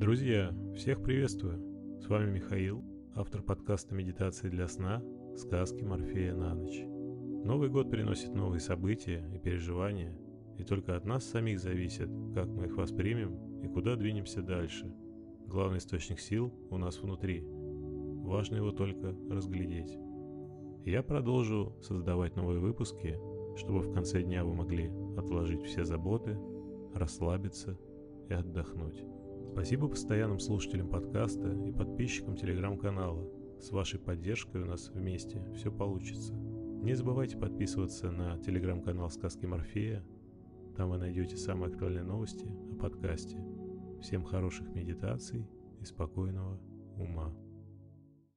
Друзья, всех приветствую! С вами Михаил, автор подкаста «Медитации для сна. Сказки Морфея на ночь». Новый год приносит новые события и переживания, и только от нас самих зависит, как мы их воспримем и куда двинемся дальше. Главный источник сил у нас внутри. Важно его только разглядеть. Я продолжу создавать новые выпуски, чтобы в конце дня вы могли отложить все заботы, расслабиться и отдохнуть. Спасибо постоянным слушателям подкаста и подписчикам телеграм-канала. С вашей поддержкой у нас вместе все получится. Не забывайте подписываться на телеграм-канал «Сказки Морфея». Там вы найдете самые актуальные новости о подкасте. Всем хороших медитаций и спокойного ума.